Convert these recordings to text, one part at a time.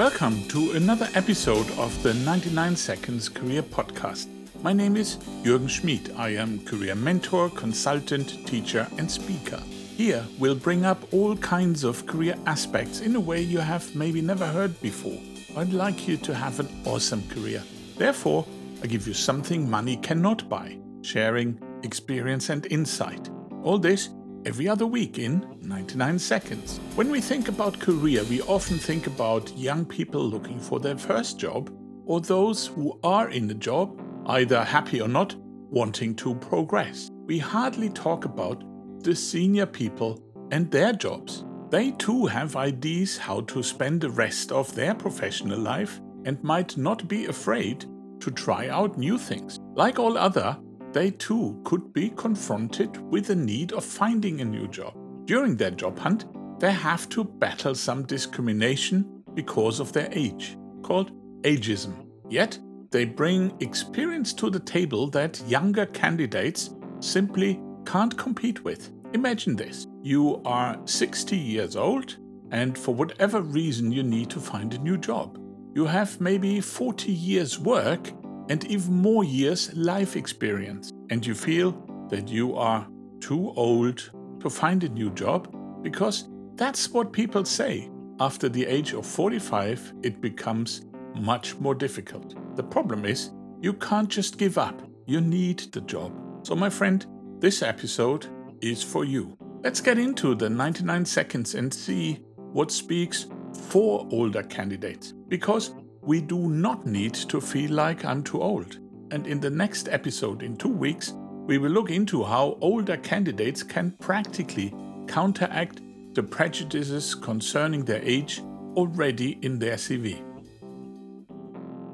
Welcome to another episode of the 99 Seconds Career Podcast. My name is Jürgen Schmid. I am career mentor, consultant, teacher, and speaker. Here, we'll bring up all kinds of career aspects in a way you have maybe never heard before. I'd like you to have an awesome career. Therefore, I give you something money cannot buy sharing, experience, and insight. All this every other week in 99 seconds. When we think about career, we often think about young people looking for their first job or those who are in the job, either happy or not, wanting to progress. We hardly talk about the senior people and their jobs. They too have ideas how to spend the rest of their professional life and might not be afraid to try out new things. Like all other they too could be confronted with the need of finding a new job. During their job hunt, they have to battle some discrimination because of their age, called ageism. Yet, they bring experience to the table that younger candidates simply can't compete with. Imagine this you are 60 years old, and for whatever reason, you need to find a new job. You have maybe 40 years' work and even more years life experience, and you feel that you are too old to find a new job because that's what people say. After the age of 45, it becomes much more difficult. The problem is, you can't just give up. You need the job. So, my friend, this episode is for you. Let's get into the 99 seconds and see what speaks for older candidates. Because we do not need to feel like I'm too old. And in the next episode, in two weeks, we will look into how older candidates can practically counteract the prejudices concerning their age already in their CV.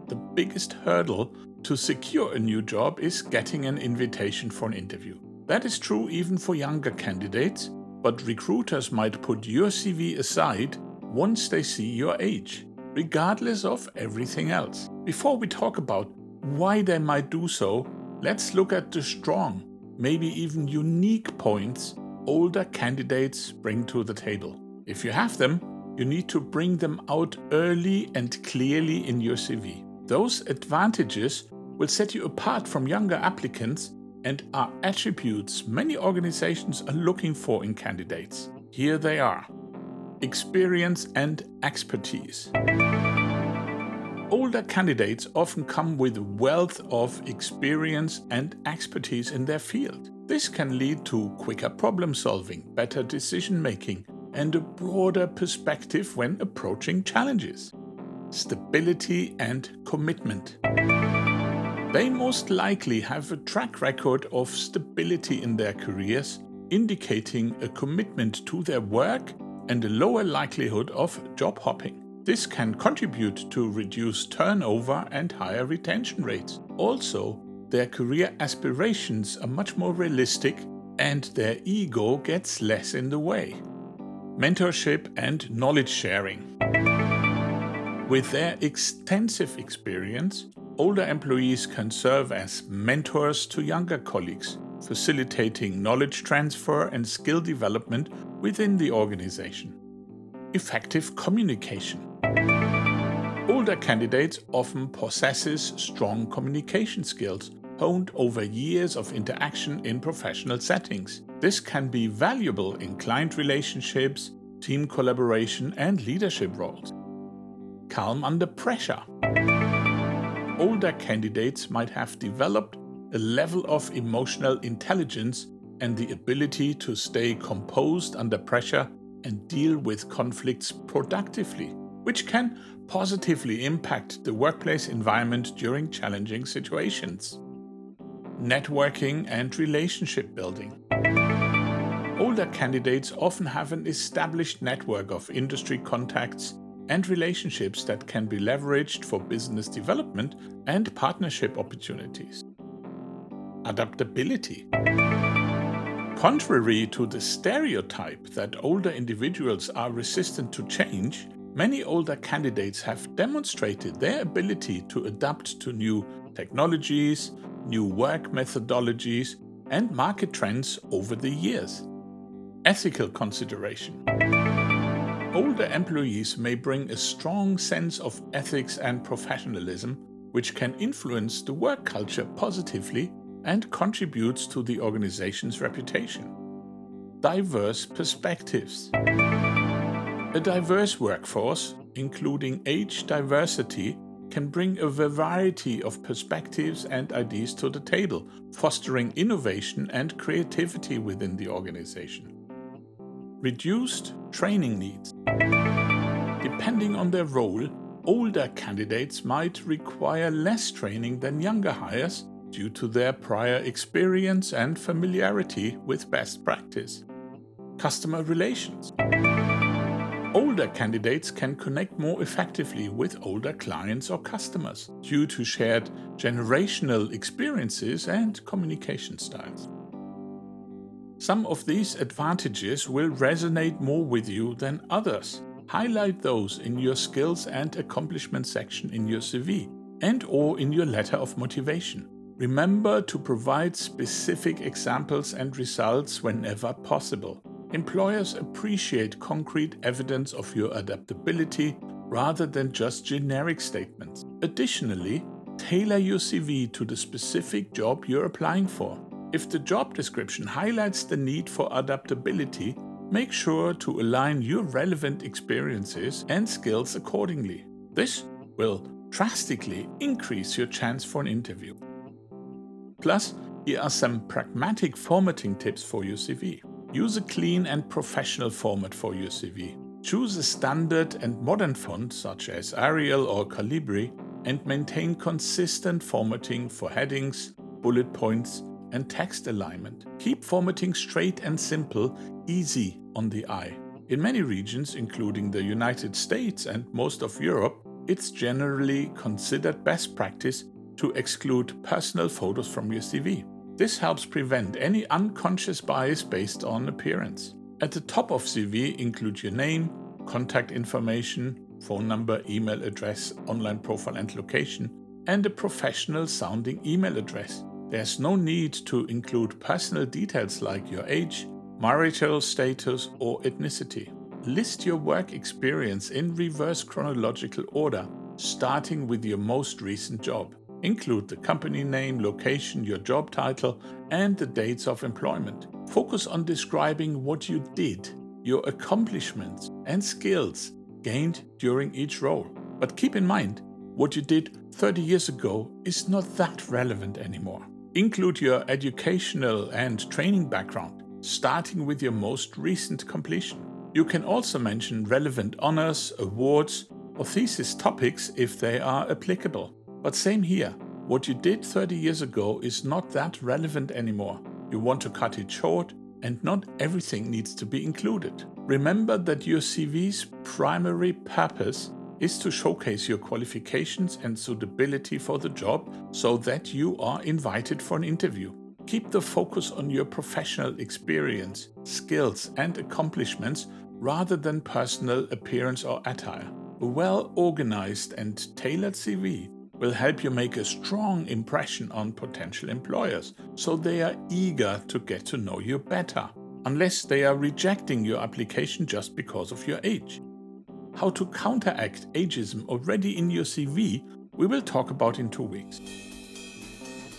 The biggest hurdle to secure a new job is getting an invitation for an interview. That is true even for younger candidates, but recruiters might put your CV aside once they see your age regardless of everything else. Before we talk about why they might do so, let's look at the strong, maybe even unique points older candidates bring to the table. If you have them, you need to bring them out early and clearly in your CV. Those advantages will set you apart from younger applicants and are attributes many organizations are looking for in candidates. Here they are experience, and expertise. Older candidates often come with a wealth of experience and expertise in their field. This can lead to quicker problem solving, better decision making, and a broader perspective when approaching challenges. Stability and commitment. They most likely have a track record of stability in their careers, indicating a commitment to their work and a lower likelihood of job hopping. This can contribute to reduced turnover and higher retention rates. Also, their career aspirations are much more realistic and their ego gets less in the way. Mentorship and knowledge sharing. With their extensive experience, older employees can serve as mentors to younger colleagues, facilitating knowledge transfer and skill development within the organization. Effective communication. Older candidates often possesses strong communication skills honed over years of interaction in professional settings. This can be valuable in client relationships, team collaboration, and leadership roles. Calm under pressure. Older candidates might have developed a level of emotional intelligence and the ability to stay composed under pressure and deal with conflicts productively, which can positively impact the workplace environment during challenging situations. Networking and relationship building. Older candidates often have an established network of industry contacts and relationships that can be leveraged for business development and partnership opportunities. Adaptability. Contrary to the stereotype that older individuals are resistant to change, many older candidates have demonstrated their ability to adapt to new technologies, new work methodologies, and market trends over the years. Ethical consideration. older employees may bring a strong sense of ethics and professionalism, which can influence the work culture positively and contributes to the organization's reputation. Diverse perspectives. A diverse workforce, including age diversity, can bring a variety of perspectives and ideas to the table, fostering innovation and creativity within the organization. Reduced training needs. Depending on their role, older candidates might require less training than younger hires due to their prior experience and familiarity with best practice. Customer relations. Older candidates can connect more effectively with older clients or customers due to shared generational experiences and communication styles. Some of these advantages will resonate more with you than others. Highlight those in your skills and accomplishments section in your CV and or in your letter of motivation. Remember to provide specific examples and results whenever possible. Employers appreciate concrete evidence of your adaptability rather than just generic statements. Additionally, tailor your CV to the specific job you're applying for. If the job description highlights the need for adaptability, make sure to align your relevant experiences and skills accordingly. This will drastically increase your chance for an interview. Plus, here are some pragmatic formatting tips for your CV. Use a clean and professional format for your CV. Choose a standard and modern font such as Arial or Calibri and maintain consistent formatting for headings, bullet points, and text alignment. Keep formatting straight and simple, easy on the eye. In many regions, including the United States and most of Europe, it's generally considered best practice to exclude personal photos from your CV. This helps prevent any unconscious bias based on appearance. At the top of CV, include your name, contact information, phone number, email address, online profile, and location, and a professional sounding email address. There's no need to include personal details like your age, marital status, or ethnicity. List your work experience in reverse chronological order, starting with your most recent job. Include the company name, location, your job title, and the dates of employment. Focus on describing what you did, your accomplishments, and skills gained during each role. But keep in mind, what you did 30 years ago is not that relevant anymore. Include your educational and training background, starting with your most recent completion. You can also mention relevant honors, awards, or thesis topics if they are applicable. But same here, what you did 30 years ago is not that relevant anymore. You want to cut it short, and not everything needs to be included. Remember that your CV's primary purpose is to showcase your qualifications and suitability for the job so that you are invited for an interview. Keep the focus on your professional experience, skills, and accomplishments rather than personal appearance or attire. A well organized and tailored CV will help you make a strong impression on potential employers so they are eager to get to know you better, unless they are rejecting your application just because of your age. How to counteract ageism already in your CV, we will talk about in two weeks.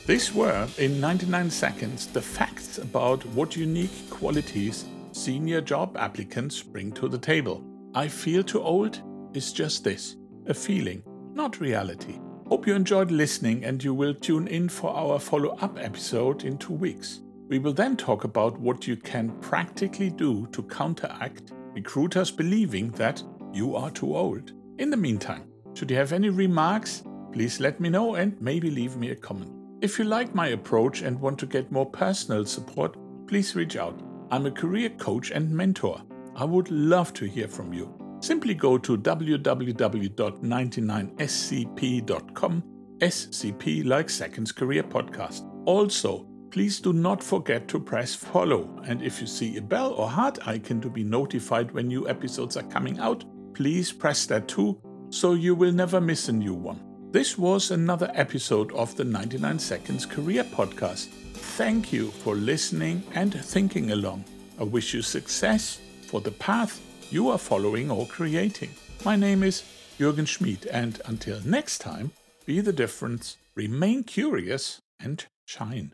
These were, in 99 seconds, the facts about what unique qualities senior job applicants bring to the table. I feel too old is just this a feeling, not reality. Hope you enjoyed listening and you will tune in for our follow up episode in two weeks. We will then talk about what you can practically do to counteract recruiters believing that you are too old. In the meantime, should you have any remarks, please let me know and maybe leave me a comment. If you like my approach and want to get more personal support, please reach out. I'm a career coach and mentor. I would love to hear from you. Simply go to www.99scp.com, SCP like Seconds Career Podcast. Also, please do not forget to press follow. And if you see a bell or heart icon to be notified when new episodes are coming out, please press that too so you will never miss a new one. This was another episode of the 99 Seconds Career Podcast. Thank you for listening and thinking along. I wish you success for the path you are following or creating. My name is Jürgen Schmid, and until next time, be the difference, remain curious, and shine.